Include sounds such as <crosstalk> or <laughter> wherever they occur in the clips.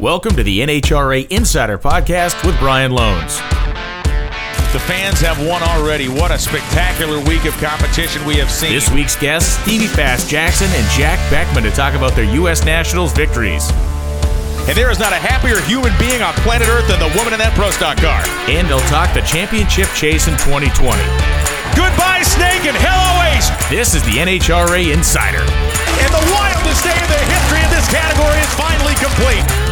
Welcome to the NHRA Insider Podcast with Brian Lohnes. The fans have won already. What a spectacular week of competition we have seen. This week's guests, Stevie Fast Jackson and Jack Beckman, to talk about their U.S. Nationals victories. And there is not a happier human being on planet Earth than the woman in that Pro Stock car. And they'll talk the championship chase in 2020. Goodbye, Snake, and hello, Ace. This is the NHRA Insider. And the wildest day in the history of this category is finally complete.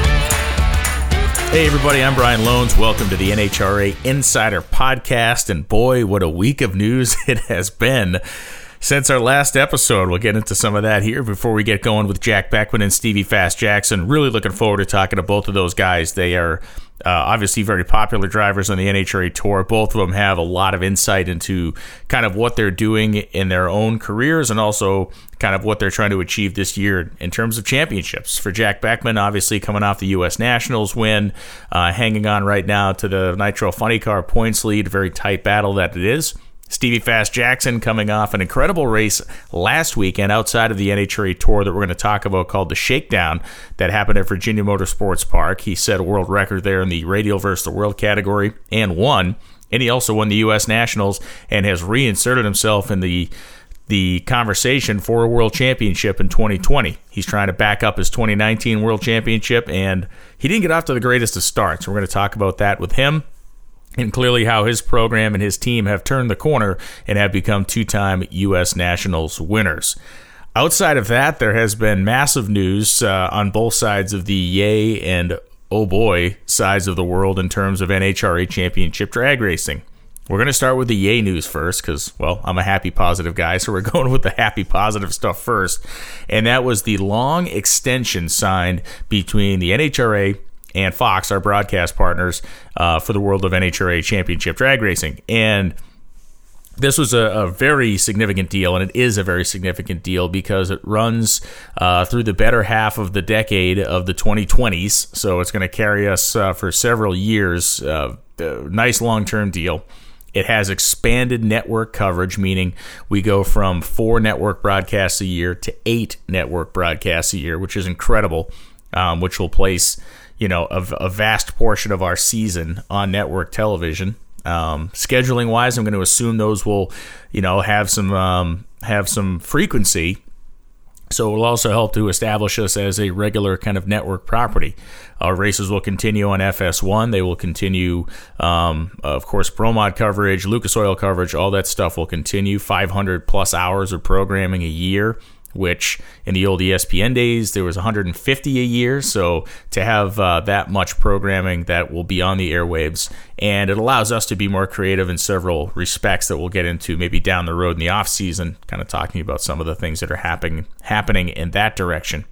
Hey, everybody, I'm Brian Lohnes. Welcome to the NHRA Insider Podcast. And boy, what a week of news <laughs> it has been since our last episode. We'll get into some of that here before we get going with Jack Beckman and Stevie Fast Jackson. Really looking forward to talking to both of those guys. They are uh, obviously very popular drivers on the NHRA Tour. Both of them have a lot of insight into kind of what they're doing in their own careers and also kind of what they're trying to achieve this year in terms of championships. For Jack Beckman, obviously coming off the U.S. Nationals win, uh, hanging on right now to the Nitro Funny Car points lead, very tight battle that it is. Stevie Fast Jackson coming off an incredible race last weekend outside of the NHRA Tour that we're going to talk about called the Shakedown that happened at Virginia Motorsports Park. He set a world record there in the radial versus the world category and won. And he also won the U.S. Nationals and has reinserted himself in the the conversation for a world championship in 2020. He's trying to back up his 2019 world championship, and he didn't get off to the greatest of starts. We're going to talk about that with him and clearly how his program and his team have turned the corner and have become two time U.S. Nationals winners. Outside of that, there has been massive news uh, on both sides of the yay and oh boy sides of the world in terms of NHRA championship drag racing. We're going to start with the yay news first because, well, I'm a happy, positive guy, so we're <laughs> going with the happy, positive stuff first. And that was the long extension signed between the NHRA and Fox, our broadcast partners, uh, for the World of NHRA Championship Drag Racing. And this was a, a, very significant deal, and it is a very significant deal because it runs uh, through the better half of the decade of the 2020s. So it's going to carry us uh, for several years. Uh, nice long term deal. It has expanded network coverage, meaning we go from four network broadcasts a year to eight network broadcasts a year, which is incredible, um, which will place you know a, a vast portion of our season on network television. Um, scheduling wise, I'm going to assume those will, you know, have some um, have some frequency. So it will also help to establish us as a regular kind of network property. Our races will continue on FS1. They will continue, um, of course, ProMod coverage, Lucas Oil coverage, all that stuff will continue. 500 plus hours of programming a year which in the old ESPN days there was 150 a year. So to have uh, that much programming that will be on the airwaves, and it allows us to be more creative in several respects that we'll get into maybe down the road in the off season, kind of talking about some of the things that are happening happening in that direction.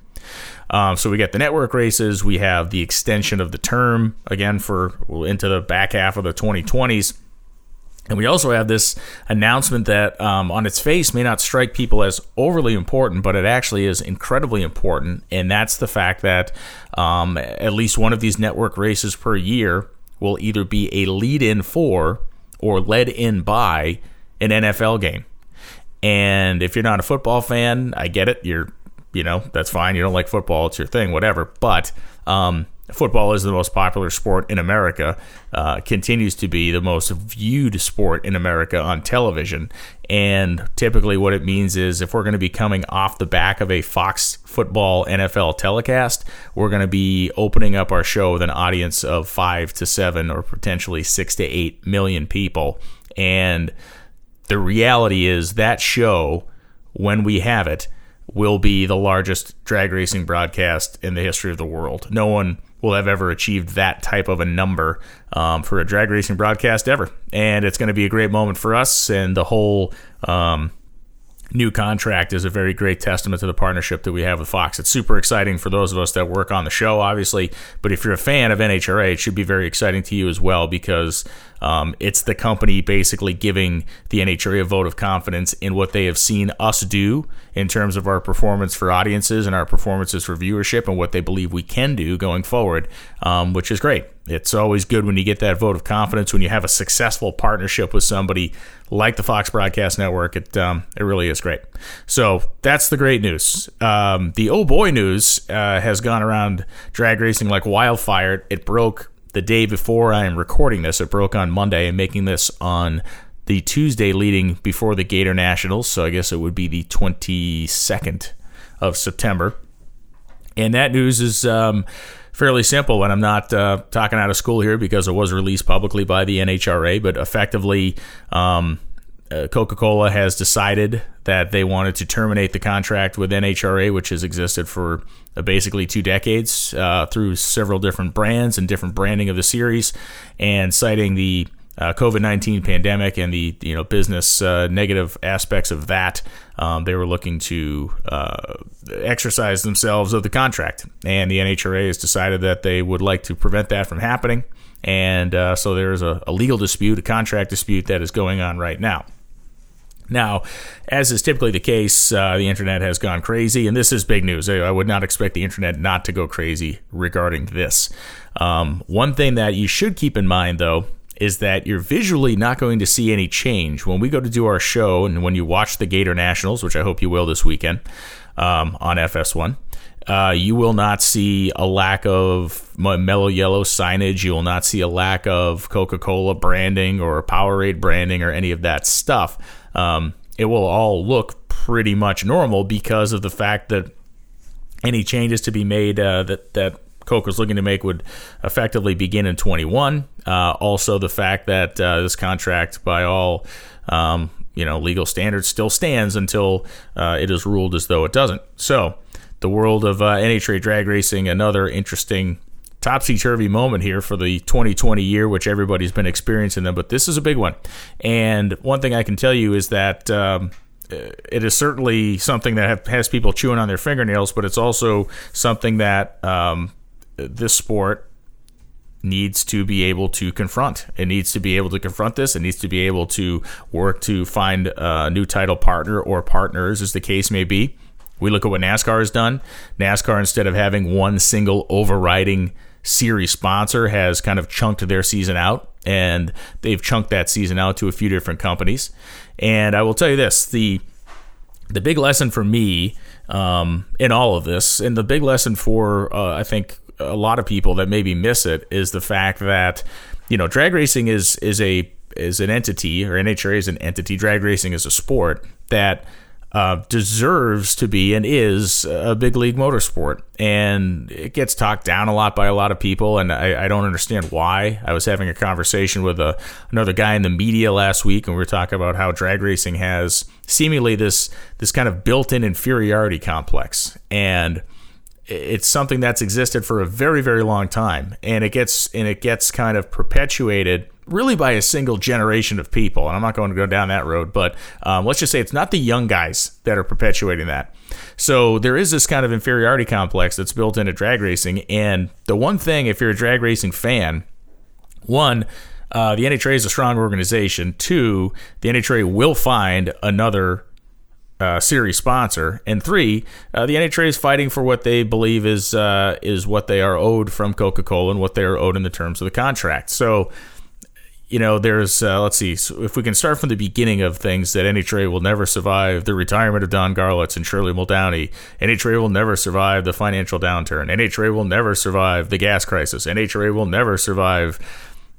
Um, so we get the network races. We have the extension of the term again for into the back half of the 2020s and we also have this announcement that, um, on its face, may not strike people as overly important, but it actually is incredibly important. And that's the fact that um, at least one of these network races per year will either be a lead in for or led in by an NFL game. And if you're not a football fan, I get it. You're, you know, that's fine. You don't like football, it's your thing, whatever. But, um, football is the most popular sport in America, uh, continues to be the most viewed sport in America on television. And typically, what it means is if we're going to be coming off the back of a Fox football NFL telecast, we're going to be opening up our show with an audience of five to seven or potentially six to eight million people. And the reality is that show, when we have it, will be the largest drag racing broadcast in the history of the world. No one will have ever achieved that type of a number um, for a drag racing broadcast ever. And it's going to be a great moment for us and the whole um, new contract is a very great testament to the partnership that we have with Fox. It's super exciting for those of us that work on the show, obviously. But if you're a fan of NHRA, it should be very exciting to you as well because um, it's the company basically giving the NHRA a vote of confidence in what they have seen us do in terms of our performance for audiences and our performances for viewership and what they believe we can do going forward, um, which is great. It's always good when you get that vote of confidence when you have a successful partnership with somebody like the Fox Broadcast Network. It um, it really is great. So that's the great news. Um, the oh boy news uh, has gone around drag racing like wildfire. It broke the day before I am recording this. It broke on Monday and making this on the Tuesday leading before the Gatornationals. So I guess it would be the 22nd of September. And that news is um, fairly simple. And I'm not uh, talking out of school here because it was released publicly by the NHRA, but effectively, um, uh, Coca Cola has decided that they wanted to terminate the contract with NHRA, which has existed for uh, basically two decades uh, through several different brands and different branding of the series, and citing the uh, COVID nineteen pandemic and the you know business uh, negative aspects of that, um, they were looking to uh, exercise themselves of the contract, and the NHRA has decided that they would like to prevent that from happening, and uh, so there is a, a legal dispute, a contract dispute that is going on right now. Now, as is typically the case, uh, the internet has gone crazy, and this is big news. I would not expect the internet not to go crazy regarding this. Um, one thing that you should keep in mind, though, is that you're visually not going to see any change when we go to do our show and when you watch the Gatornationals, which I hope you will this weekend um, on FS1. Uh, you will not see a lack of mellow yellow signage. You will not see a lack of Coca Cola branding or Powerade branding or any of that stuff. Um, it will all look pretty much normal because of the fact that any changes to be made uh, that that Coke was looking to make would effectively begin in 21. Uh, also, the fact that uh, this contract, by all um, you know legal standards, still stands until uh, it is ruled as though it doesn't. So, the world of uh, NHRA drag racing, another interesting topsy turvy moment here for the 2020 year, which everybody's been experiencing them. But this is a big one. And one thing I can tell you is that. Um, it is certainly something that has people chewing on their fingernails, but it's also something that um, this sport needs to be able to confront. It needs to be able to confront this. It needs to be able to work to find a new title partner or partners, as the case may be. We look at what NASCAR has done. NASCAR, instead of having one single overriding series sponsor, has kind of chunked their season out, and they've chunked that season out to a few different companies. And I will tell you this: the the big lesson for me um, in all of this, and the big lesson for uh, I think a lot of people that maybe miss it is the fact that you know drag racing is is a is an entity or NHRA is an entity. Drag racing is a sport that uh, deserves to be and is a big league motorsport. And it gets talked down a lot by a lot of people, and I, I don't understand why. I was having a conversation with a, another guy in the media last week, and we were talking about how drag racing has seemingly this this kind of built-in inferiority complex, and it's something that's existed for a very very long time and it gets and it gets kind of perpetuated really by a single generation of people and i'm not going to go down that road but um, let's just say it's not the young guys that are perpetuating that so there is this kind of inferiority complex that's built into drag racing and the one thing if you're a drag racing fan one uh, the NHRA is a strong organization. Two, the NHRA will find another uh, series sponsor, and three, uh, the NHRA is fighting for what they believe is uh, is what they are owed from Coca Cola and what they are owed in the terms of the contract. So, you know, there's uh, let's see, so if we can start from the beginning of things, that NHRA will never survive the retirement of Don Garlits and Shirley Muldowney. NHRA will never survive the financial downturn. NHRA will never survive the gas crisis. NHRA will never survive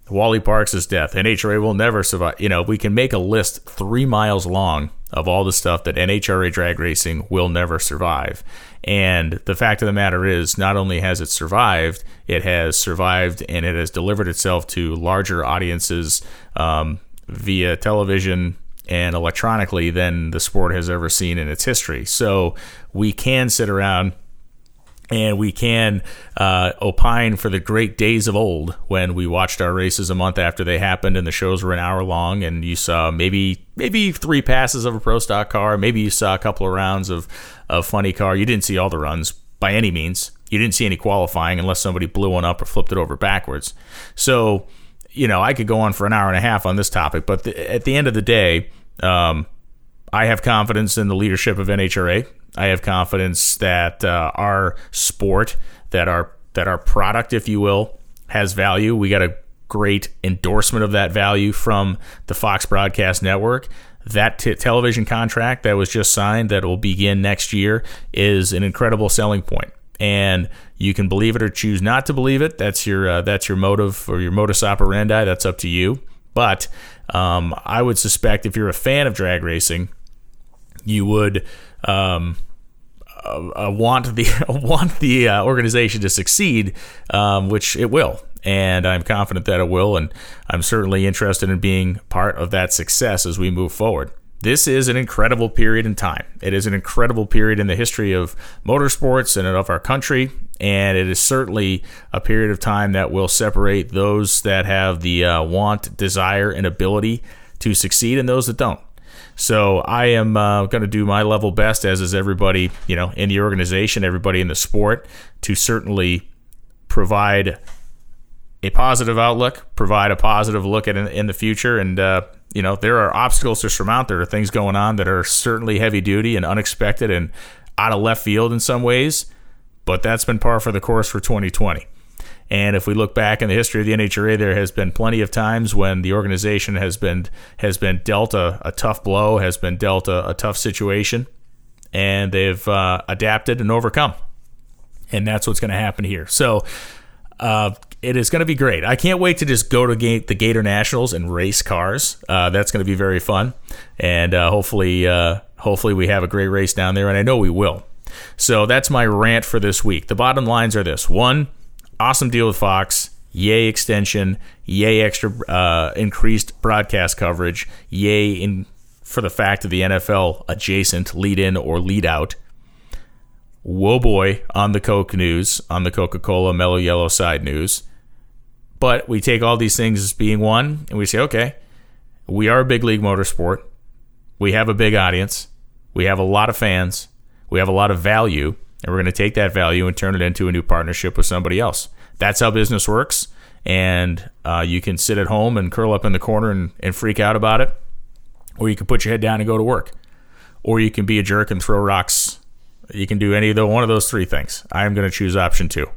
Wally Parks' death. NHRA will never survive. You know, we can make a list three miles long of all the stuff that NHRA drag racing will never survive. And the fact of the matter is, not only has it survived, it has survived and it has delivered itself to larger audiences um, via television and electronically than the sport has ever seen in its history. So we can sit around and we can uh, opine for the great days of old when we watched our races a month after they happened and the shows were an hour long and you saw maybe maybe three passes of a pro stock car. Maybe you saw a couple of rounds of, a funny car. You didn't see all the runs by any means. You didn't see any qualifying unless somebody blew one up or flipped it over backwards. So you know i could go on for an hour and a half on this topic but at the end of the day um, i have confidence in the leadership of nhra I have confidence that uh, our sport, that our that our product, if you will, has value. We got a great endorsement of that value from the Fox Broadcast Network. That t- television contract that was just signed that will begin next year is an incredible selling point. And you can believe it or choose not to believe it. That's your uh, that's your motive or your modus operandi. That's up to you. But um, I would suspect if you're a fan of drag racing, you would um, uh, uh, want the <laughs> want the uh, organization to succeed, um, which it will, and I'm confident that it will, and I'm certainly interested in being part of that success as we move forward. This is an incredible period in time. It is an incredible period in the history of motorsports and of our country, and it is certainly a period of time that will separate those that have the uh, want, desire, and ability to succeed and those that don't. So I am uh, going to do my level best, as is everybody, you know, in the organization, everybody in the sport, to certainly provide a positive outlook, provide a positive look at in, in the future, and uh, you know there are obstacles to surmount. There are things going on that are certainly heavy duty and unexpected and out of left field in some ways, but that's been par for the course for 2020. And if we look back in the history of the NHRA, there has been plenty of times when the organization has been has been dealt a, a tough blow, has been dealt a, a tough situation, and they've uh, adapted and overcome. And that's what's going to happen here. So uh, it is going to be great. I can't wait to just go to the Gatornationals and race cars. Uh, that's going to be very fun, and uh, hopefully, uh, hopefully we have a great race down there, and I know we will. So that's my rant for this week. The bottom lines are this: one, awesome deal with Fox. Yay extension. Yay extra uh, increased broadcast coverage. Yay in for the fact of the NFL adjacent lead in or lead out. Whoa boy on the Coke news, on the Coca Cola Mellow Yellow side news. But we take all these things as being one and we say, okay, we are a big league motorsport. We have a big audience. We have a lot of fans. We have a lot of value and we're going to take that value and turn it into a new partnership with somebody else. That's how business works. And uh, you can sit at home and curl up in the corner and, and freak out about it, or you can put your head down and go to work, or you can be a jerk and throw rocks. You can do any of the one of those three things. I'm going to choose option two.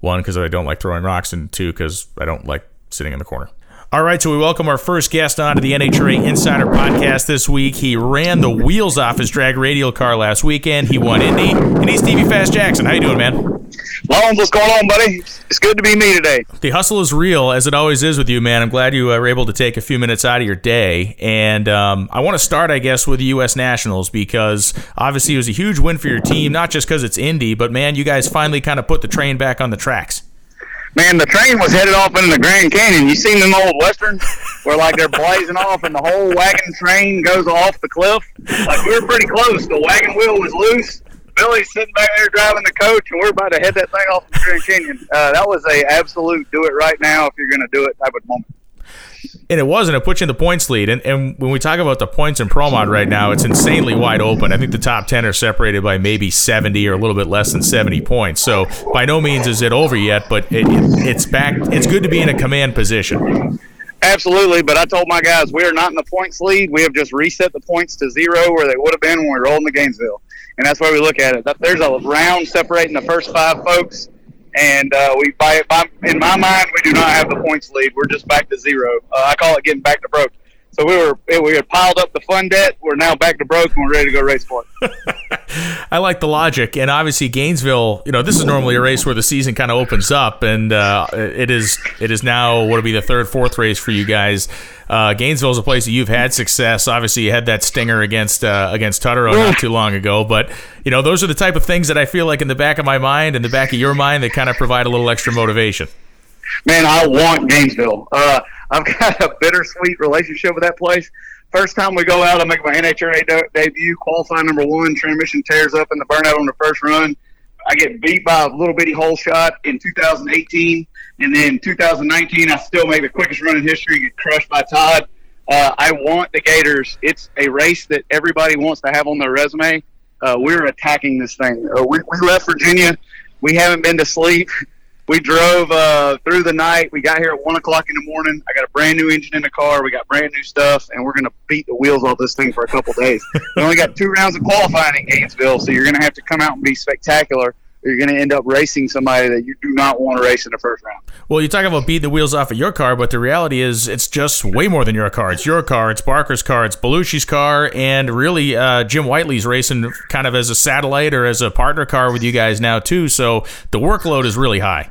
One, because I don't like throwing rocks, and two, because I don't like sitting in the corner. All right, so we welcome our first guest on to the NHRA Insider Podcast this week. He ran the wheels off his drag radial car last weekend. He won Indy, and he's Stevie Fast Jackson. How you doing, man? Lohnes, what's going on, buddy? It's good to be me today. The hustle is real, as it always is with you, man. I'm glad you were able to take a few minutes out of your day. And um, I want to start, I guess, with the U.S. Nationals because obviously it was a huge win for your team, not just because it's Indy, but man, you guys finally kind of put the train back on the tracks man, the train was headed off into the Grand Canyon. You seen them old westerns where like they're blazing off and the whole wagon train goes off the cliff? Like we were pretty close. The wagon wheel was loose. Billy's sitting back there driving the coach, and we're about to head that thing off the Grand Canyon. Uh, that was a absolute do it right now if you're going to do it type of moment and it wasn't. It puts you in the points lead. And, and when we talk about the points in Pro Mod right now, it's insanely wide open. I think the top 10 are separated by maybe 70 or a little bit less than 70 points. So by no means is it over yet, but it, it, it's back. It's good to be in a command position. Absolutely, but I told my guys we are not in the points lead. We have just reset the points to zero where they would have been when we rolled in the Gainesville, and that's why we look at it. There's a round separating the first five folks, and uh, we by, by, in my mind we do not have the points lead. We're just back to zero. Uh, I call it getting back to broke. So we were we had piled up the fun debt. We're now back to broke and we're ready to go race for it. <laughs> I like the logic, and obviously Gainesville. You know, this is normally a race where the season kind of opens up, and uh, it is it is now what will be the third, fourth race for you guys. Uh, Gainesville is a place that you've had success. Obviously, you had that stinger against uh, against Tutterow not too long ago, but you know those are the type of things that I feel like in the back of my mind, in the back of your mind, that kind of provide a little extra motivation. Man, I want Gainesville. Uh, I've <laughs> got a bittersweet relationship with that place. First time we go out, I make my NHRA de- debut, qualify number one. Transmission tears up in the burnout on the first run. I get beat by a little bitty hole shot in 2018, and then 2019, I still make the quickest run in history. Get crushed by Todd. Uh, I want the Gators. It's a race that everybody wants to have on their resume. Uh, we're attacking this thing. Uh, we, we left Virginia. We haven't been to sleep we drove uh, through the night. We got here at one o'clock in the morning. I got a brand new engine in the car. We got brand new stuff, and we're to beat the wheels off this thing for a couple days. we only got two rounds of qualifying in Gainesville, so you're to have to come out and be spectacular. You're going to end up racing somebody that you do not want to race in the first round. Well, you talk about beating the wheels off of your car, but the reality is it's just way more than your car. It's your car, it's Barker's car, it's Belushi's car, and really uh, Jim Whiteley's racing kind of as a satellite or as a partner car with you guys now too. So the workload is really high.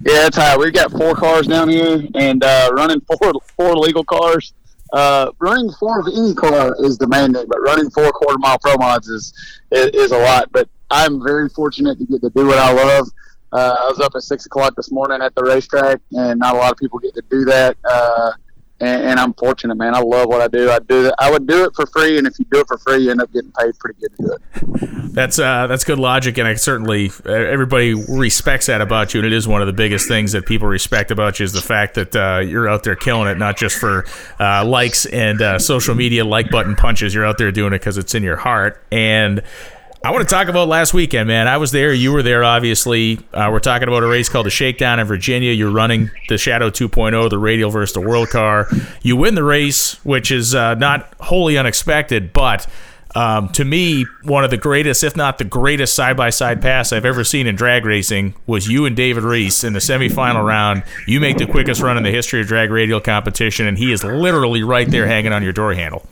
Yeah, it's high. We've got four cars down here and uh, running four four legal cars. Uh, running four of any car is demanding, but running four quarter mile pro mods is, is, is a lot. But I'm very fortunate to get to do what I love. Uh, I was up at six o'clock this morning at the racetrack, and not a lot of people get to do that. Uh, and, and, I'm fortunate, man. I love what I do. I do. I would do it for free, and if you do it for free, you end up getting paid pretty good to do it. <laughs> That's uh, that's good logic, and I certainly everybody respects that about you. And it is one of the biggest things that people respect about you is the fact that uh, you're out there killing it, not just for uh, likes and uh, social media like button punches. You're out there doing it because it's in your heart and I want to talk about last weekend, man. I was there. You were there, obviously. Uh, we're talking about a race called the Shakedown in Virginia. You're running the Shadow 2.0, the radial versus the world car. You win the race, which is uh, not wholly unexpected, but um, to me, one of the greatest, if not the greatest, side by side pass I've ever seen in drag racing was you and David Reese in the semifinal round. You make the quickest run in the history of drag radial competition, and he is literally right there hanging on your door handle.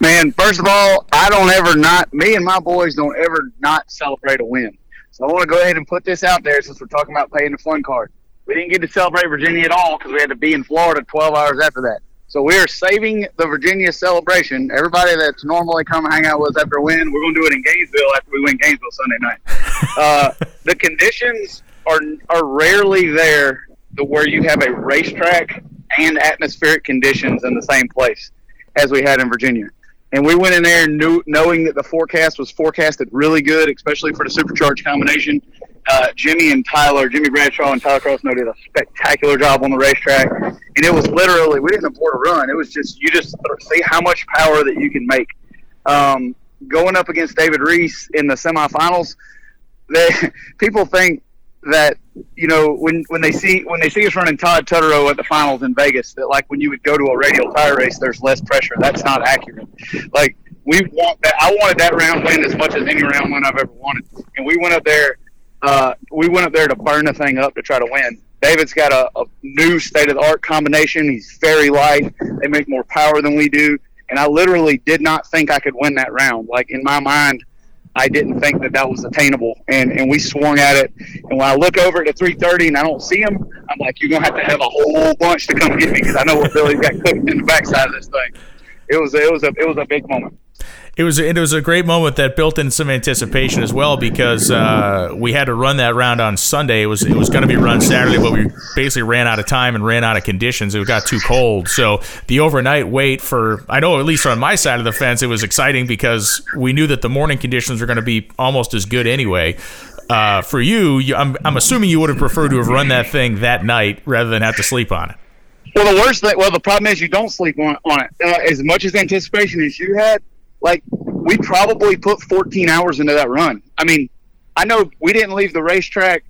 Man, first of all, I don't ever not me and my boys don't ever not celebrate a win. So I want to go ahead and put this out there since we're talking about paying the fun card. We didn't get to celebrate Virginia at all because we had to be in Florida 12 hours after that. So we are saving the Virginia celebration. Everybody that's normally come hang out with us after a win, we're going to do it in Gainesville after we win Gainesville Sunday night. <laughs> uh, the conditions are are rarely there to where you have a racetrack and atmospheric conditions in the same place as we had in Virginia. And we went in there knew, knowing that the forecast was forecasted really good, especially for the supercharged combination. Uh, Jimmy and Tyler, Jimmy Bradshaw and Tyler Crossno did a spectacular job on the racetrack. And it was literally, we didn't abort a run. It was just, you just see how much power that you can make. Um, going up against David Reese in the semifinals, they, <laughs> people think that you know when when they see when they see us running Todd Tutterow at the finals in Vegas that like when you would go to a radial tire race there's less pressure. That's not accurate. Like we want that I wanted that round win as much as any round win I've ever wanted. And we went up there uh, we went up there to burn the thing up to try to win. David's got a, a new state of the art combination. He's very light. They make more power than we do. And I literally did not think I could win that round. Like in my mind I didn't think that that was attainable, and and we swung at it. And when I look over at 3:30 and I don't see him, I'm like, you're gonna have to have a whole bunch to come get me because I know what Billy's got cooked in the backside of this thing. It was it was a it was a big moment it was it was a great moment that built in some anticipation as well because uh, we had to run that round on Sunday. It was it was going to be run Saturday, but we basically ran out of time and ran out of conditions. It got too cold, so the overnight wait for I know at least on my side of the fence it was exciting because we knew that the morning conditions were going to be almost as good anyway. Uh, for you, you, I'm I'm assuming you would have preferred to have run that thing that night rather than have to sleep on it. Well, the worst thing, well, the problem is you don't sleep on, on it. Uh, as much as anticipation as you had, like we probably put 14 hours into that run. I mean, I know we didn't leave the racetrack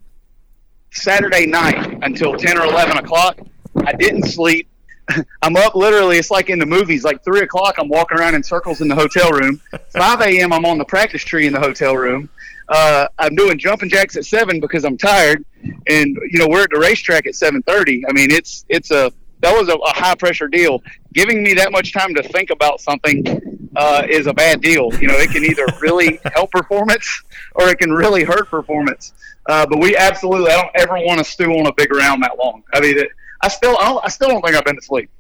Saturday night until 10 or 11 o'clock. I didn't sleep. <laughs> I'm up literally, it's like in the movies, like 3 o'clock, I'm walking around in circles in the hotel room. 5 a.m., I'm on the practice tree in the hotel room. Uh, I'm doing jumping jacks at 7 because I'm tired. And, you know, we're at the racetrack at 7.30. I mean, it's, it's a, that was a, a high pressure deal. Giving me that much time to think about something uh, is a bad deal. You know, it can either really <laughs> help performance or it can really hurt performance. Uh, but we absolutely, I don't ever want to stew on a big round that long. I mean, it, I still, I, I still don't think I've been to sleep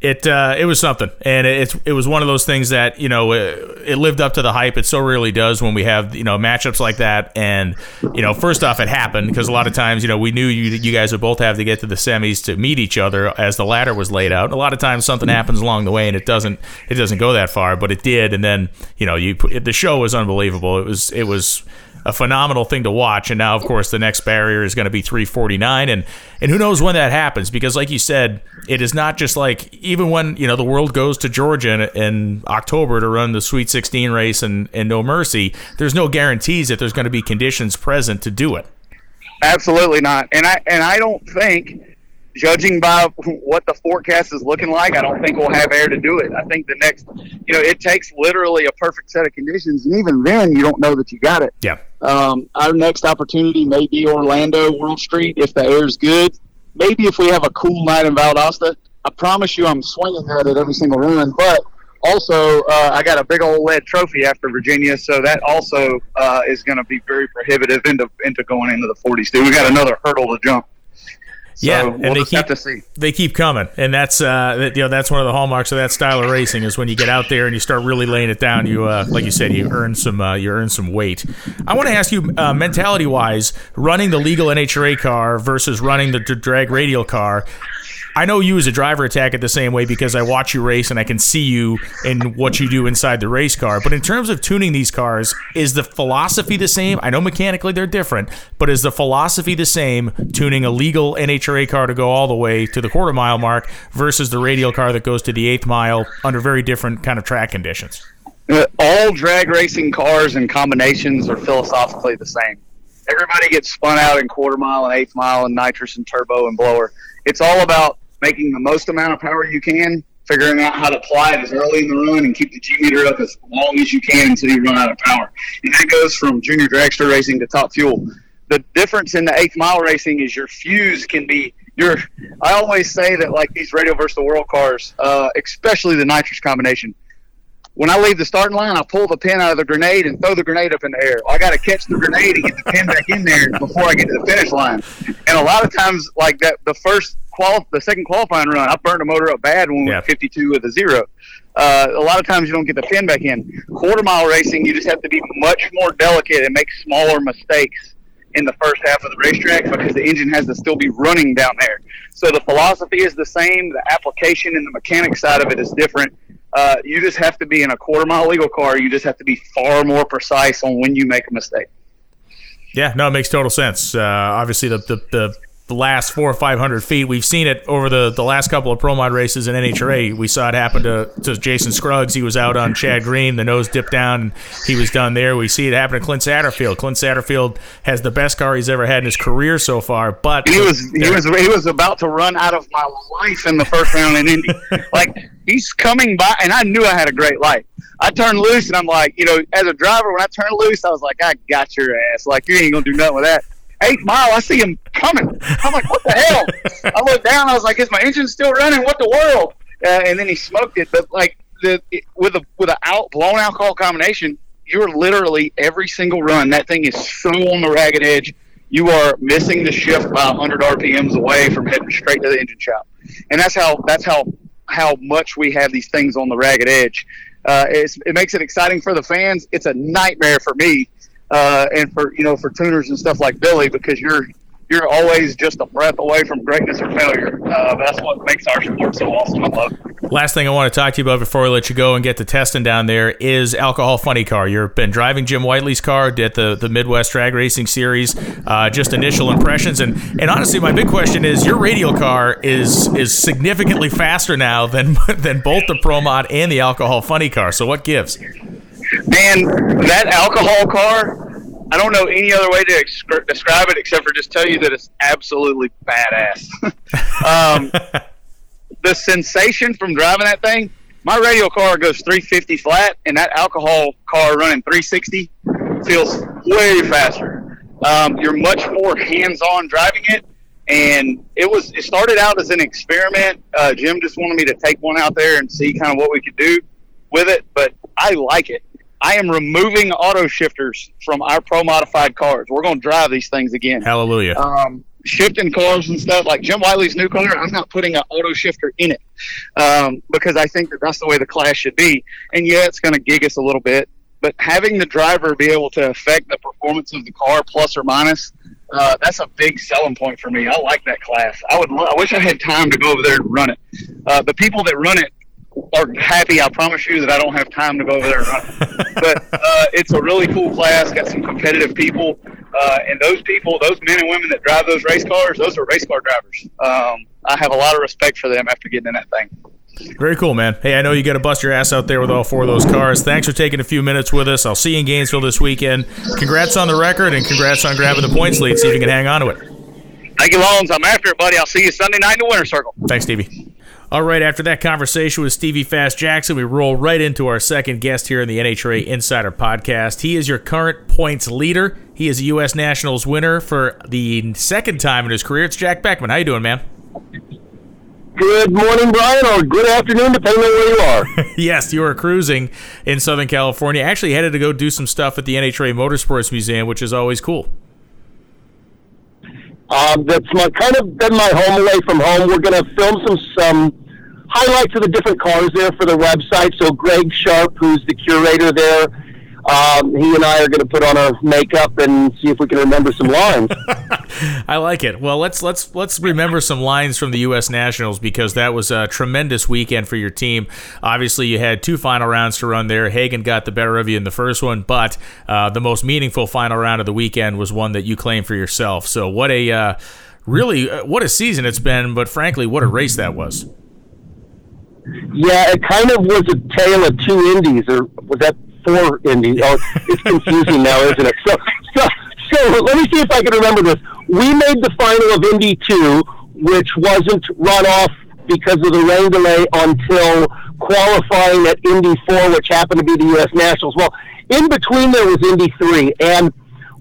it uh, it was something, and it, it was one of those things that you know it, it, lived up to the hype. It so rarely does when we have you know matchups like that. And you know, first off, it happened because a lot of times you know we knew you you guys would both have to get to the semis to meet each other as the ladder was laid out. a lot of times something happens along the way, and it doesn't it doesn't go that far, but it did. And then you know you the show was unbelievable. It was it was a phenomenal thing to watch. And now, of course, the next barrier is going to be 349, and and who knows when that happens? Because, like you said, it is not just like even when you know the world goes to Georgia in, in October to run the Sweet 16 race and and No Mercy. There's no guarantees that there's going to be conditions present to do it. Absolutely not. And I and I don't think judging by what the forecast is looking like, I don't think we'll have air to do it. I think the next, you know, it takes literally a perfect set of conditions, and even then, you don't know that you got it. Yeah. Um, our next opportunity may be Orlando World Street if the air is good. Maybe if we have a cool night in Valdosta. I promise you, I'm swinging at it every single run. But also, uh, I got a big old lead trophy after Virginia, so that also uh, is going to be very prohibitive into into going into the 40s. Too. We got another hurdle to jump. So yeah, we'll and they keep they keep coming, and that's uh, you know that's one of the hallmarks of that style of racing is when you get out there and you start really laying it down. You uh, like you said, you earn some uh, you earn some weight. I want to ask you, uh, mentality wise, running the legal NHRA car versus running the drag radial car. I know you as a driver attack it the same way because I watch you race and I can see you in what you do inside the race car. But in terms of tuning these cars, is the philosophy the same? I know mechanically they're different, but is the philosophy the same tuning a legal NHRA car to go all the way to the quarter mile mark versus the radial car that goes to the eighth mile under very different kind of track conditions? All drag racing cars and combinations are philosophically the same. Everybody gets spun out in quarter mile and eighth mile and nitrous and turbo and blower. It's all about making the most amount of power you can, figuring out how to apply it as early in the run and keep the G meter up as long as you can until you run out of power. And that goes from junior dragster racing to top fuel. The difference in the eighth mile racing is your fuse can be your. I always say that like these radial versus the world cars, uh, especially the nitrous combination when I leave the starting line, I pull the pin out of the grenade and throw the grenade up in the air. I got to catch the grenade and get the pin back in there before I get to the finish line. And a lot of times, like that, the first qual, the second qualifying run, I burned the motor up bad when we yeah. were 52 with a zero. Uh, a lot of times you don't get the pin back in. Quarter mile racing, you just have to be much more delicate and make smaller mistakes in the first half of the racetrack because the engine has to still be running down there. So the philosophy is the same. The application and the mechanic side of it is different uh, you just have to be in a quarter mile legal car. You just have to be far more precise on when you make a mistake. Yeah, no, it makes total sense. Uh, obviously, the, the, the the last four or five hundred feet. We've seen it over the, the last couple of pro mod races in NHRA. We saw it happen to, to Jason Scruggs. He was out on Chad Green, the nose dipped down, and he was done there. We see it happen to Clint Satterfield. Clint Satterfield has the best car he's ever had in his career so far. But he was he was he was about to run out of my life in the first round in Indy. <laughs> like he's coming by, and I knew I had a great life. I turned loose, and I'm like, you know, as a driver, when I turned loose, I was like, I got your ass. Like you ain't gonna do nothing with that eighth mile, I see him coming. I'm like, what the hell? I look down. I was like, is my engine still running? What the world? Uh, and then he smoked it. But like the it, with a with a out blown alcohol combination, you're literally every single run. That thing is so on the ragged edge. You are missing the shift by 100 RPMs away from heading straight to the engine shop, and that's how that's how how much we have these things on the ragged edge. Uh, it makes it exciting for the fans. It's a nightmare for me uh, and for you know for tuners and stuff like Billy because you're you're always just a breath away from greatness or failure. Uh, that's what makes our sport so awesome. I love. Last thing I want to talk to you about before we let you go and get to testing down there is alcohol funny car. You've been driving Jim Whiteley's car at the the Midwest Drag Racing Series. Uh, just initial impressions and and honestly, my big question is your radial car is is significantly faster now than <laughs> than both the Pro Mod and the alcohol funny car. So what gives? Man, that alcohol car, I don't know any other way to ex- describe it except for just tell you that it's absolutely badass. <laughs> um, the sensation from driving that thing, my radial car goes 350 flat, and that alcohol car running 360 feels way faster. Um, you're much more hands-on driving it, and it was. It started out as an experiment. Uh, Jim just wanted me to take one out there and see kind of what we could do with it, but I like it. I am removing auto shifters from our pro modified cars. We're going to drive these things again. Hallelujah. Um, shifting cars and stuff like Jim Whiteley's new car, I'm not putting an auto shifter in it um, because I think that that's the way the class should be. And yeah, it's going to gig us a little bit, but having the driver be able to affect the performance of the car plus or minus, uh, that's a big selling point for me. I like that class. I would. I wish I had time to go over there and run it. Uh, the people that run it are happy. I promise you that I don't have time to go over there and run. <laughs> but uh, it's a really cool class. Got some competitive people, uh, and those people, those men and women that drive those race cars, those are race car drivers. Um, I have a lot of respect for them after getting in that thing. Very cool, man. Hey, I know you got to bust your ass out there with all four of those cars. Thanks for taking a few minutes with us. I'll see you in Gainesville this weekend. Congrats on the record and congrats on grabbing the points lead. See if you can hang on to it. Thank you, Lohnes. I'm after it, buddy. I'll see you Sunday night in the Winter Circle. Thanks, Stevie. All right, after that conversation with Stevie Fast Jackson, we roll right into our second guest here in the NHRA Insider Podcast. He is your current points leader. He is a U.S. Nationals winner for the second time in his career. It's Jack Beckman. How you doing, man? Good morning, Brian, or good afternoon, depending on where you are. <laughs> yes, you are cruising in Southern California. Actually, headed to go do some stuff at the NHRA Motorsports Museum, which is always cool. Um, that's my kind of been my home away from home. We're going to film some some highlights of the different cars there for the website. So Greg Sharp, who's the curator there, um, he and I are going to put on our makeup and see if we can remember some lines. <laughs> I like it. Well, let's let's let's remember some lines from the U.S. Nationals because that was a tremendous weekend for your team. Obviously, you had two final rounds to run there. Hagan got the better of you in the first one, but uh, the most meaningful final round of the weekend was one that you claimed for yourself. So, what a uh, really uh, what a season it's been, but frankly, what a race that was. Yeah, it kind of was a tale of two indies, or was that four Indy. Oh, <laughs> it's confusing now, isn't it? So, so, so let me see if I can remember this. We made the final of Indy 2, which wasn't run off because of the rain delay until qualifying at Indy 4, which happened to be the U.S. Nationals. Well, in between there was Indy 3, and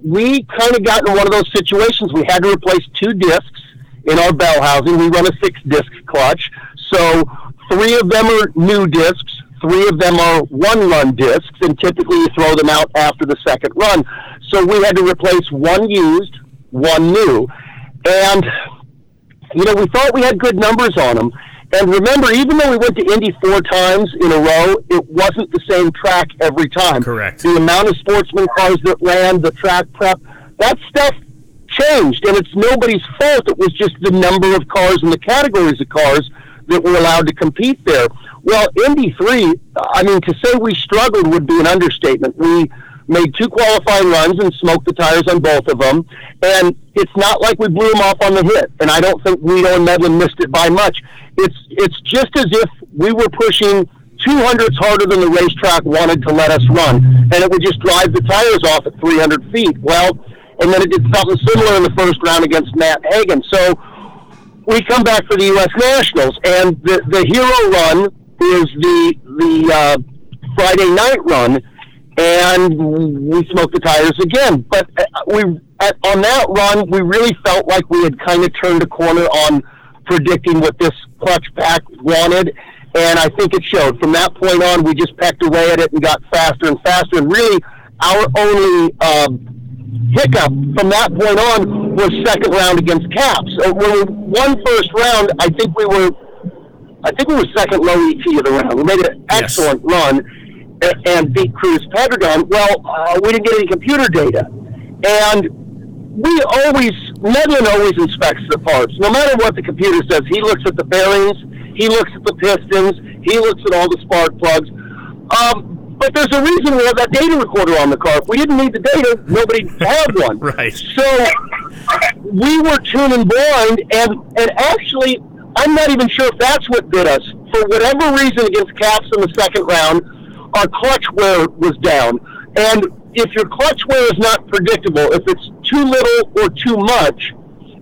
we kind of got in one of those situations. We had to replace two discs in our bell housing. We run a six disc clutch. So three of them are new discs Three of them are one run discs, and typically you throw them out after the second run. So we had to replace one used, one new. And, you know, we thought we had good numbers on them. And remember, even though we went to Indy four times in a row, it wasn't the same track every time. Correct. The amount of sportsman cars that ran, the track prep, that stuff changed. And it's nobody's fault. It was just the number of cars and the categories of cars that were allowed to compete there. Well, Indy 3, I mean, to say we struggled would be an understatement. We made two qualifying runs and smoked the tires on both of them. And it's not like we blew them off on the hit. And I don't think Guido and Medlin missed it by much. It's, it's just as if we were pushing 200s harder than the racetrack wanted to let us run. And it would just drive the tires off at 300 feet. Well, and then it did something similar in the first round against Matt Hagan. So we come back for the U.S. Nationals, and the, the hero run is the the uh, Friday night run, and we smoked the tires again. But uh, we at, on that run, we really felt like we had kind of turned a corner on predicting what this clutch pack wanted, and I think it showed. From that point on, we just pecked away at it and got faster and faster. And really, our only uh, hiccup from that point on was second round against Capps. Uh, when we won first round, I think we were I think we were second low ET of the round. We made an excellent yes. run and, and beat Cruz Pedregon. Well, uh, we didn't get any computer data. And we always, Medlin always inspects the parts. No matter what the computer says, he looks at the bearings, he looks at the pistons, he looks at all the spark plugs. Um, but there's a reason we have that data recorder on the car. If we didn't need the data, nobody <laughs> had one. right. So we were tuning blind, and and actually, I'm not even sure if that's what did us. For whatever reason, against Capps in the second round, our clutch wear was down. And if your clutch wear is not predictable, if it's too little or too much,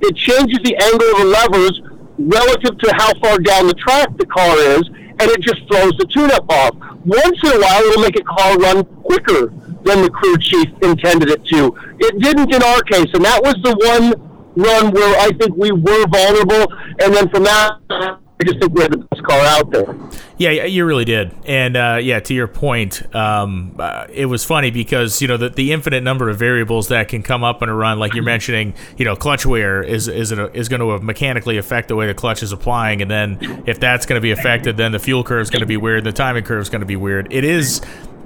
it changes the angle of the levers relative to how far down the track the car is, and it just throws the tune-up off. Once in a while, it'll make a car run quicker than the crew chief intended it to. It didn't in our case, and that was the one run where I think we were vulnerable, and then from that, I just think we had the best car out there. Yeah, you really did, and uh, yeah, to your point, um, uh, it was funny because you know the, the infinite number of variables that can come up in a run, like you're mentioning, you know, clutch wear is is a, is going to mechanically affect the way the clutch is applying, and then if that's going to be affected, then the fuel curve is going to be weird, the timing curve is going to be weird. It is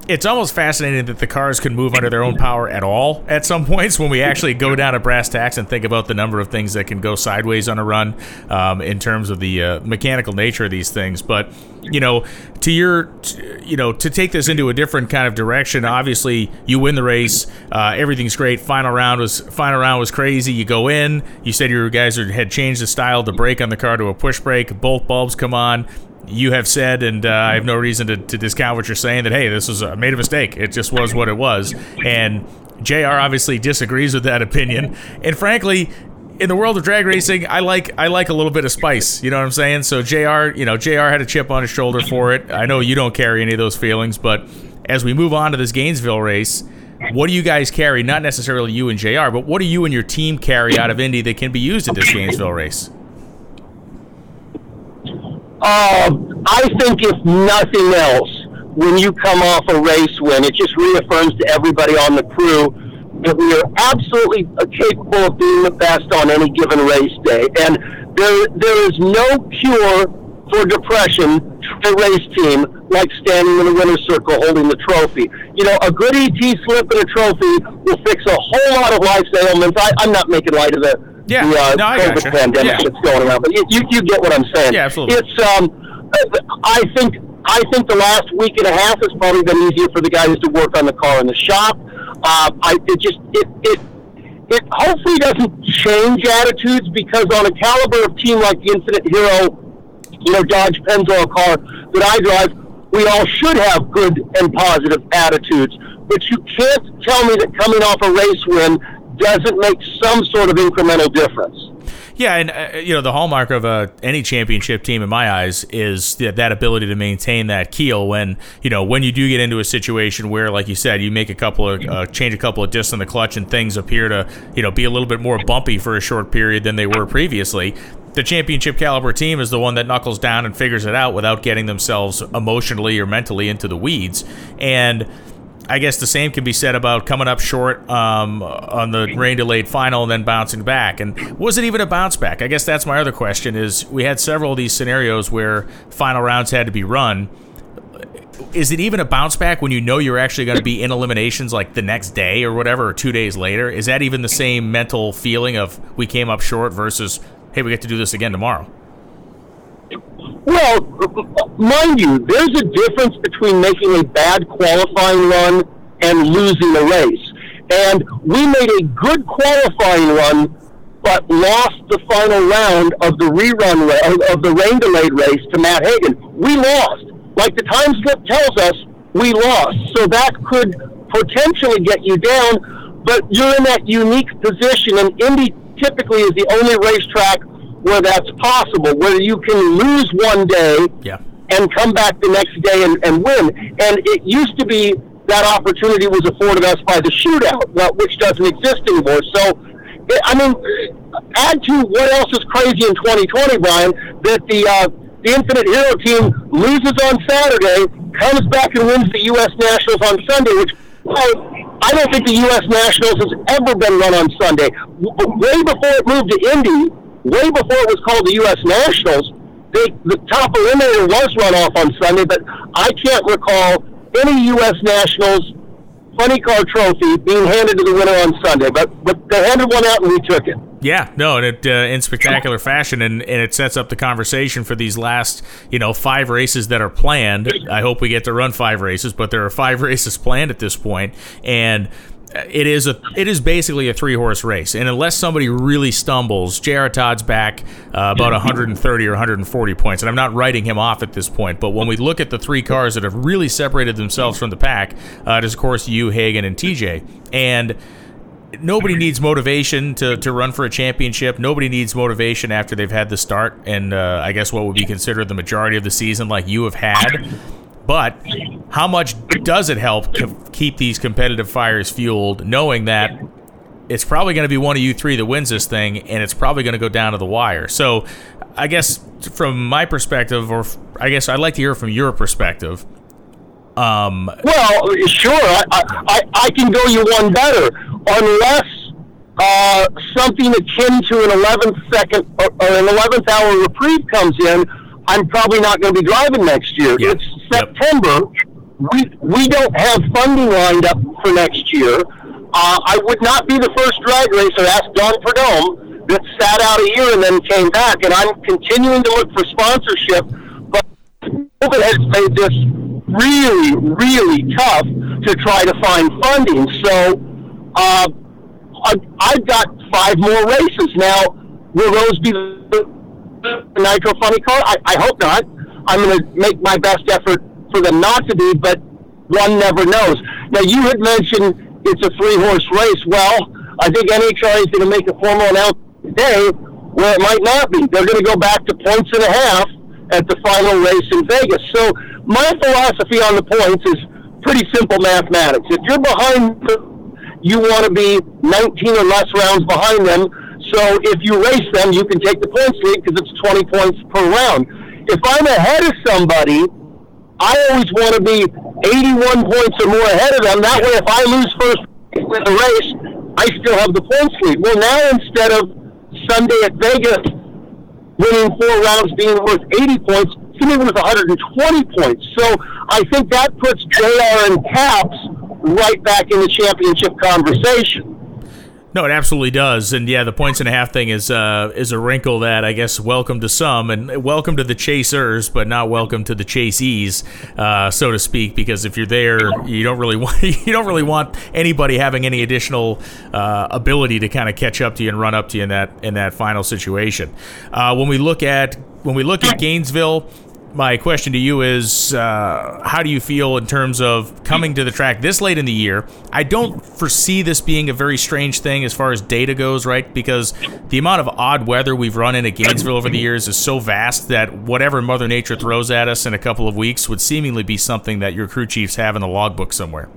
it's almost fascinating that the cars can move under their own power at all at some points when we actually go down to brass tacks and think about the number of things that can go sideways on a run um, in terms of the uh, mechanical nature of these things. But you know, to your, you know, to take this into a different kind of direction. Obviously, you win the race. Uh, everything's great. Final round was final round was crazy. You go in. You said your guys had changed the style the brake on the car to a push brake. Both bulbs come on you have said, and uh, I have no reason to, to, discount what you're saying, that, hey, this was a, made a mistake. It just was what it was. And JR obviously disagrees with that opinion. And frankly, in the world of drag racing, I like I like a little bit of spice. You know what I'm saying? So JR, you know, JR had a chip on his shoulder for it. I know you don't carry any of those feelings, but as we move on to this Gainesville race, what do you guys carry? Not necessarily you and JR, but what do you and your team carry out of Indy that can be used at this Gainesville race? Uh, I think if nothing else, when you come off a race win, it just reaffirms to everybody on the crew that we are absolutely capable of being the best on any given race day. And there, there is no cure for depression a race team like standing in the winner's circle holding the trophy. You know, a good ET slip and a trophy will fix a whole lot of life's ailments. I, I'm not making light of the, Yeah. the uh, No, I COVID gotcha. pandemic Yeah. that's going around, but you, you, you get what I'm saying. Yeah, absolutely. It's um, I think I think the last week and a half has probably been easier for the guys to work on the car in the shop. Uh, I it just it it it hopefully doesn't change attitudes because on a caliber of team like the Infinite Hero, you know Dodge Pennzoil car that I drive, we all should have good and positive attitudes. But you can't tell me that coming off a race win doesn't make some sort of incremental difference. Yeah, and uh, you know the hallmark of uh, any championship team, in my eyes, is th- that ability to maintain that keel when you know when you do get into a situation where, like you said, you make a couple of uh, change a couple of discs in the clutch and things appear to you know be a little bit more bumpy for a short period than they were previously. The championship caliber team is the one that knuckles down and figures it out without getting themselves emotionally or mentally into the weeds, and. I guess the same can be said about coming up short um, on the rain delayed final and then bouncing back. And was it even a bounce back? I guess that's my other question. Is we had several of these scenarios where final rounds had to be run. Is it even a bounce back when you know you're actually going to be in eliminations like the next day or whatever, or two days later? Is that even the same mental feeling of we came up short versus hey, we get to do this again tomorrow? Well, mind you, there's a difference between making a bad qualifying run and losing a race. And we made a good qualifying run, but lost the final round of the rerun of the rain delayed race to Matt Hagan. We lost. Like the time slip tells us, we lost. So that could potentially get you down, but you're in that unique position, and Indy typically is the only racetrack where that's possible, where you can lose one day Yeah. and come back the next day and, and win. And it used to be that opportunity was afforded us by the shootout, well, which doesn't exist anymore. So, I mean, add to what else is crazy in 2020, Brian, that the uh, the Infinite Hero team loses on Saturday, comes back and wins the U.S. Nationals on Sunday, which I, I don't think the U.S. Nationals has ever been run on Sunday. W- Way before it moved to Indy, way before it was called the U.S. Nationals, they, the top eliminator was run off on Sunday, but I can't recall any U.S. Nationals funny car trophy being handed to the winner on Sunday. But but they handed one out and we took it. Yeah, no, and it uh, in spectacular fashion, and, and it sets up the conversation for these last, you know, five races that are planned. I hope we get to run five races, but there are five <laughs> races planned at this point, and it is a it is basically a three horse race. And unless somebody really stumbles, JR Todd's back uh, about 130 or 140 points, and I'm not writing him off at this point. But when we look at the three cars that have really separated themselves from the pack, uh, it is of course you, Hagan, and TJ, and nobody needs motivation to, to run for a championship. Nobody needs motivation after they've had the start and uh, I guess what would be considered the majority of the season, like you have had. But how much does it help to keep these competitive fires fueled, knowing that it's probably going to be one of you three that wins this thing, and it's probably going to go down to the wire. So, I guess from my perspective, or I guess I'd like to hear from your perspective. Um, Well, sure, I, I, I- can go you one better. Unless uh, something akin to an 11th second or, or an 11th hour reprieve comes in, I'm probably not going to be driving next year. Yeah. It's Yep. September. We, we don't have funding lined up for next year. Uh, I would not be the first drag racer, ask Don Prudhomme, that sat out a year and then came back. And I'm continuing to look for sponsorship, but COVID has made this really, really tough to try to find funding. So uh, I, I've got five more races now. Will those be the the Nitro Funny Car? I, I hope not. I'm going to make my best effort for them not to be, but one never knows. Now, you had mentioned it's a three horse race. Well, I think NHRA is going to make a formal announcement today where it might not be. They're going to go back to points and a half at the final race in Vegas. So, my philosophy on the points is pretty simple mathematics. If you're behind you want to be 19 or less rounds behind them. So if you race them, you can take the points lead because it's 20 points per round. If I'm ahead of somebody, I always want to be 81 points or more ahead of them. That way, if I lose first in the race, I still have the points lead. Well, now instead of Sunday at Vegas winning four rounds being worth 80 points, to be worth 120 points. So I think that puts JR and Capps right back in the championship conversation. No, it absolutely does, and yeah, the points and a half thing is uh, is a wrinkle that I guess welcome to some, and welcome to the chasers, but not welcome to the chasees, uh, so to speak. Because if you're there, you don't really <laughs> want you don't really want anybody having any additional uh, ability to kind of catch up to you and run up to you in that in that final situation. Uh, when we look at when we look at Gainesville, my question to you is uh, how do you feel in terms of coming to the track this late in the year? I don't foresee this being a very strange thing as far as data goes, right? Because the amount of odd weather we've run in at Gainesville over the years is so vast that whatever Mother Nature throws at us in a couple of weeks would seemingly be something that your crew chiefs have in the logbook somewhere.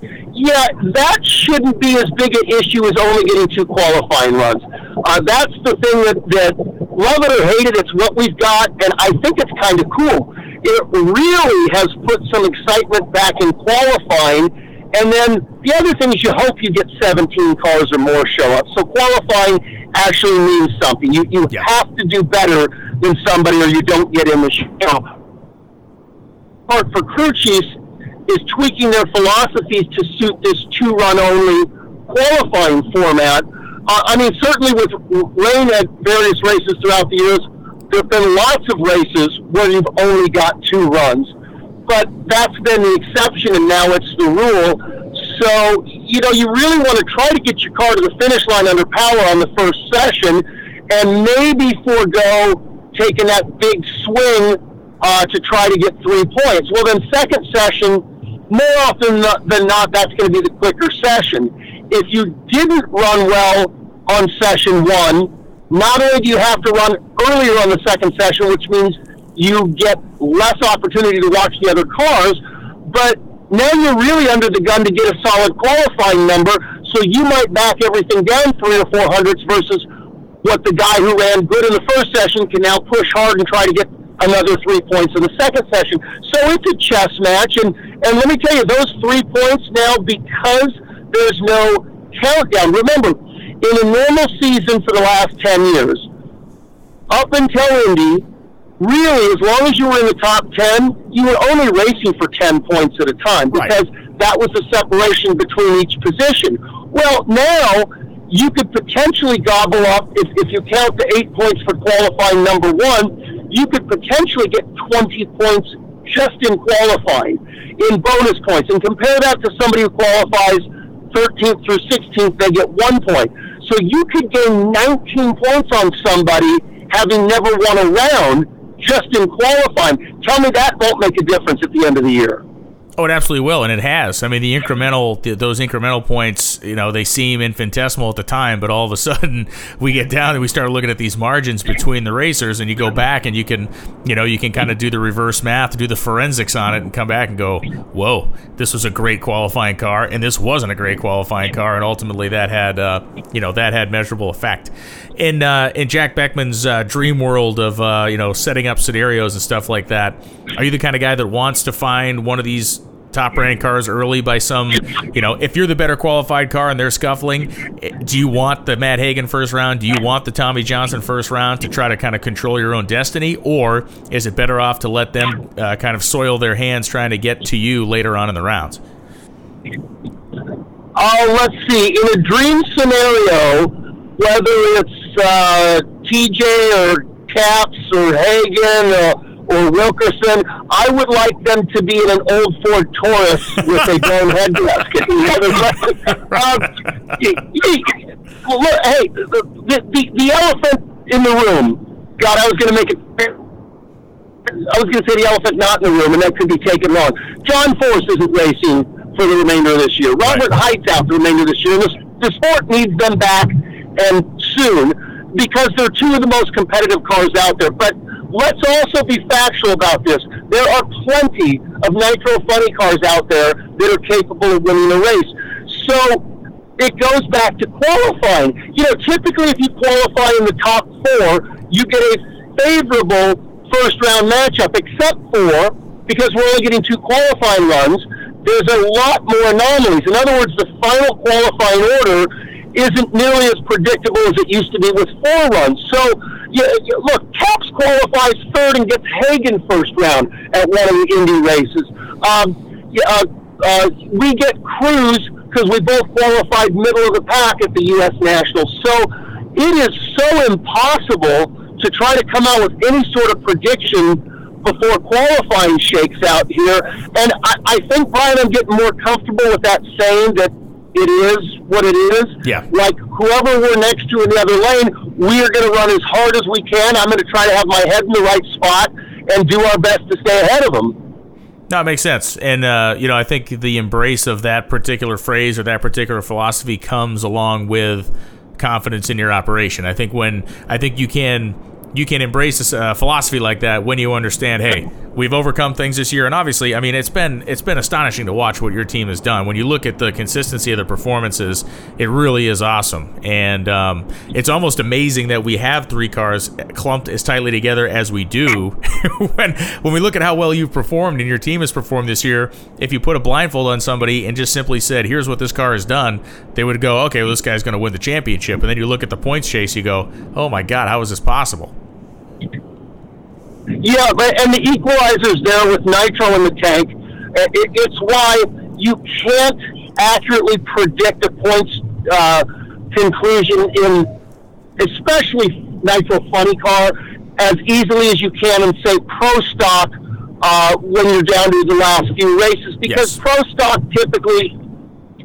Yeah, that shouldn't be as big an issue as only getting two qualifying runs. Uh, that's the thing that, that love it or hate it, it's what we've got, and I think it's kind of cool. It really has put some excitement back in qualifying. And then the other thing is you hope you get 17 cars or more show up. So qualifying actually means something. You, you yeah. have to do better than somebody or you don't get in the show. Part for crew chiefs is tweaking their philosophies to suit this two-run only qualifying format uh, I mean, certainly with rain at various races throughout the years, there have been lots of races where you've only got two runs. But that's been the exception, and now it's the rule. So, you know, you really want to try to get your car to the finish line under power on the first session and maybe forego taking that big swing uh, to try to get three points. Well, then, second session, more often than not, that's going to be the quicker session. If you didn't run well on session one, not only do you have to run earlier on the second session, which means you get less opportunity to watch the other cars, but now you're really under the gun to get a solid qualifying number, so you might back everything down three or four hundredths versus what the guy who ran good in the first session can now push hard and try to get another three points in the second session. So it's a chess match, and, and let me tell you, those three points now, because there's no countdown, remember, in a normal season for the last 10 years, up until Indy, really, as long as you were in the top 10, you were only racing for 10 points at a time because right. that was the separation between each position. Well, now you could potentially gobble up, if, if you count the eight points for qualifying number one, you could potentially get 20 points just in qualifying, in bonus points. And compare that to somebody who qualifies 13th through 16th, they get one point. So you could gain 19 points on somebody having never won a round just in qualifying. Tell me that won't make a difference at the end of the year. Oh, it absolutely will, and it has. I mean, the incremental, those incremental points, you know, they seem infinitesimal at the time, but all of a <laughs> sudden we get down and we start looking at these margins between the racers, and you go back and you can, you know, you can kind of do the reverse math, do the forensics on it, and come back and go, whoa, this was a great qualifying car, and this wasn't a great qualifying car, and ultimately that had, uh, you know, that had measurable effect. In uh, in Jack Beckman's uh, dream world of uh, you know setting up scenarios and stuff like that, are you the kind of guy that wants to find one of these top ranked cars early by some, you know, if you're the better qualified car and they're scuffling, do you want the Matt Hagan first round? Do you want the Tommy Johnson first round to try to kind of control your own destiny? Or is it better off to let them uh, kind of soil their hands trying to get to you later on in the rounds? Oh, let's see. In a dream scenario, whether it's uh, TJ or Capps or Hagan or or Wilkerson. I would like them to be in an old Ford Taurus with a dome head gasket. um, look, hey, the, the, the elephant in the room. God, I was going to make it. I was going to say the elephant not in the room, and that could be taken wrong. John Force isn't racing for the remainder of this year. Robert right. Hight's out the remainder of this year. The, the sport needs them back and soon because they're two of the most competitive cars out there. But let's also be factual about this. There are plenty of nitro funny cars out there that are capable of winning a race. So it goes back to qualifying. You know, typically if you qualify in the top four, you get a favorable first round matchup, except for because we're only getting two qualifying runs, there's a lot more anomalies. In other words, the final qualifying order isn't nearly as predictable as it used to be with four runs. So, look, Capps qualifies third and gets Hagan first round at one of the Indy races. Um, uh, uh, we get Cruz because we both qualified middle of the pack at the U.S. Nationals. So it is so impossible to try to come out with any sort of prediction before qualifying shakes out here. And I, I think, Brian, I'm getting more comfortable with that saying that it is what it is. Yeah. Like whoever we're next to in the other lane, we are going to run as hard as we can. I'm going to try to have my head in the right spot and do our best to stay ahead of them. No, it makes sense. And, uh, you know, I think the embrace of that particular phrase or that particular philosophy comes along with confidence in your operation. I think when, I think you can you can embrace a uh, philosophy like that when you understand, hey, we've overcome things this year, and obviously, I mean, it's been it's been astonishing to watch what your team has done. When you look at the consistency of the performances, it really is awesome, and um, it's almost amazing that we have three cars clumped as tightly together as we do. <laughs> when when we look at how well you've performed and your team has performed this year, if you put a blindfold on somebody and just simply said, "Here's what this car has done," they would go, "Okay, well, this guy's going to win the championship," and then you look at the points chase, you go, "Oh my God, how is this possible?" Yeah, but and the equalizer's there with nitro in the tank. It, it's why you can't accurately predict a points uh, conclusion in, especially nitro funny car, as easily as you can in say pro stock uh, when you're down to the last few races. Because yes. pro stock typically,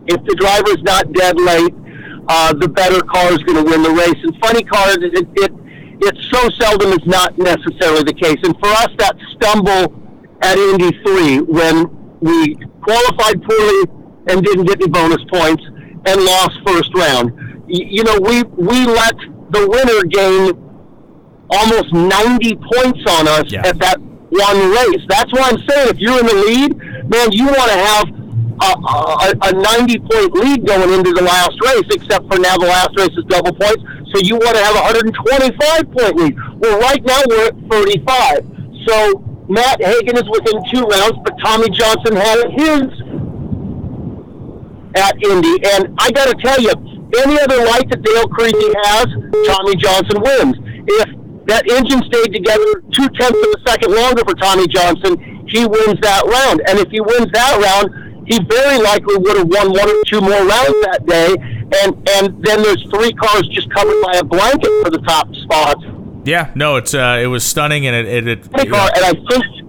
if the driver's not dead late, uh, the better car is going to win the race. And funny cars, it, it it so seldom is not necessarily the case. And for us, that stumble at Indy 3 when we qualified poorly and didn't get any bonus points and lost first round. You know, we, we let the winner gain almost 90 points on us yeah. at that one race. That's why I'm saying if you're in the lead, man, you want to have a, a, a 90 point lead going into the last race, except for now the last race is double points. So you want to have a 125 point lead. Well, right now we're at 35. So Matt Hagan is within two rounds, but Tommy Johnson had his at Indy. And I got to tell you, any other light that Dale Creasy has, Tommy Johnson wins. If that engine stayed together two tenths of a second longer for Tommy Johnson, he wins that round. And if he wins that round, he very likely would have won one or two more rounds that day and and then there's three cars just covered by a blanket for the top spots. Yeah, no, it's uh, it was stunning, and it it, it, and I think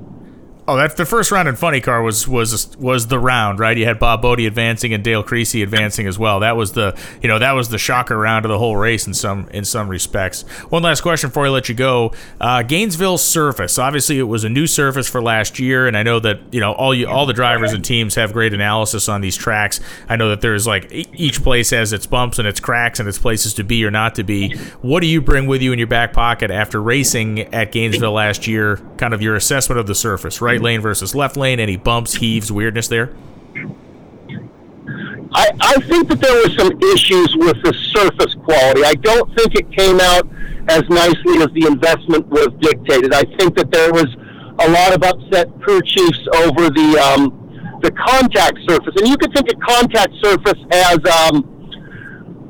Oh, that's the first round in Funny Car was was was the round, right? You had Bob Bode advancing and Dale Creasy advancing as well. That was the you know that was the shocker round of the whole race in some in some respects. One last question before I let you go. Uh, Gainesville surface. Obviously, it was a new surface for last year, and I know that you know all you all the drivers and teams have great analysis on these tracks. I know that there's like each place has its bumps and its cracks and its places to be or not to be. What do you bring with you in your back pocket after racing at Gainesville last year? Kind of your assessment of the surface, right? Right lane versus left lane? Any bumps, heaves, weirdness there? I, I think that there were some issues with the surface quality. I don't think it came out as nicely as the investment was dictated. I think that there was a lot of upset crew chiefs over the um, the contact surface, and you could think of contact surface as um,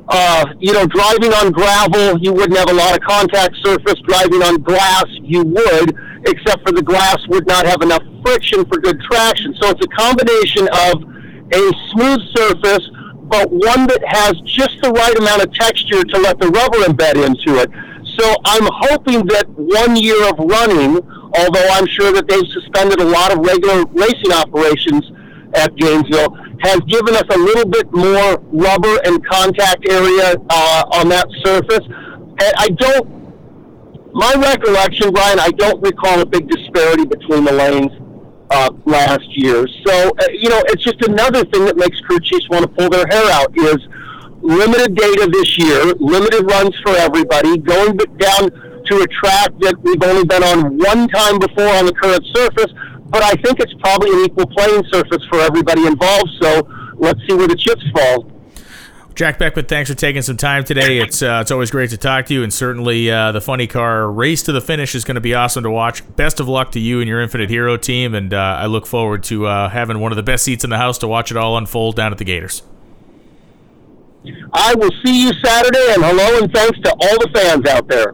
uh, you know, driving on gravel, you wouldn't have a lot of contact surface. Driving on glass, you would, except for the glass would not have enough friction for good traction. So it's a combination of a smooth surface, but one that has just the right amount of texture to let the rubber embed into it. So I'm hoping that one year of running, although I'm sure that they've suspended a lot of regular racing operations at Gainesville, has given us a little bit more rubber and contact area uh, on that surface. And I don't, my recollection, Brian, I don't recall a big disparity between the lanes uh, last year. So, uh, you know, it's just another thing that makes crew chiefs want to pull their hair out is limited data this year, limited runs for everybody, going down to a track that we've only been on one time before on the current surface but I think it's probably an equal playing surface for everybody involved. So let's see where the chips fall. Jack Beckman, thanks for taking some time today. It's uh, it's always great to talk to you, and certainly uh, the funny car race to the finish is going to be awesome to watch. Best of luck to you and your Infinite Hero team, and uh, I look forward to uh, having one of the best seats in the house to watch it all unfold down at the Gators. I will see you Saturday, and hello and thanks to all the fans out there.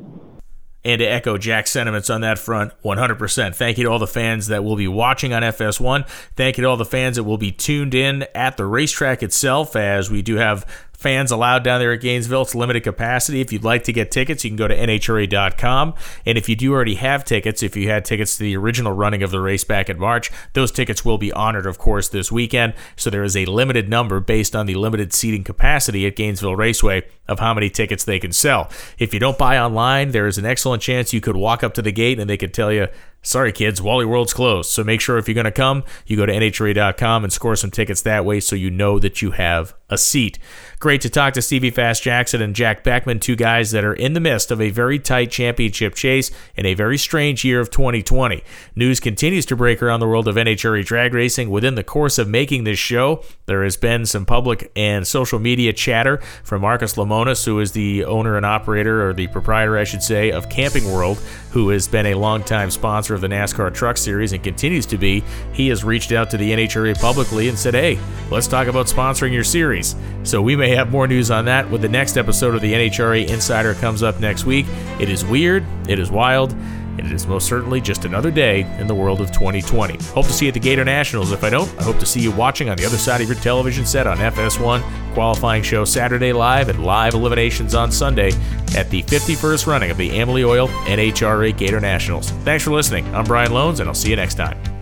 And to echo Jack's sentiments on that front, 100%. Thank you to all the fans that will be watching on FS1. Thank you to all the fans that will be tuned in at the racetrack itself, as we do have fans allowed down there at Gainesville. It's limited capacity. If you'd like to get tickets, you can go to NHRA.com. And if you do already have tickets, if you had tickets to the original running of the race back in March, those tickets will be honored, of course, this weekend. So there is a limited number based on the limited seating capacity at Gainesville Raceway of how many tickets they can sell. If you don't buy online, there is an excellent chance you could walk up to the gate and they could tell you, Sorry, kids, Wally World's closed. So make sure if you're going to come, you go to NHRA.com and score some tickets that way so you know that you have a seat. Great to talk to Stevie Fast Jackson and Jack Beckman, two guys that are in the midst of a very tight championship chase in a very strange year of 2020. News continues to break around the world of NHRA drag racing. Within the course of making this show, there has been some public and social media chatter from Marcus Lemonis, who is the owner and operator, or the proprietor, I should say, of Camping World, who has been a longtime sponsor of the NASCAR Truck Series and continues to be. He has reached out to the NHRA publicly and said, hey, let's talk about sponsoring your series. So we may have more news on that when the next episode of the NHRA Insider comes up next week. It is weird, it is wild, and it is most certainly just another day in the world of 2020. Hope to see you at the Gatornationals. If I don't, I hope to see you watching on the other side of your television set on FS1, qualifying show Saturday live, and live eliminations on Sunday at the 51st running of the Amalie Oil NHRA Gatornationals. Thanks for listening. I'm Brian Lohnes, and I'll see you next time.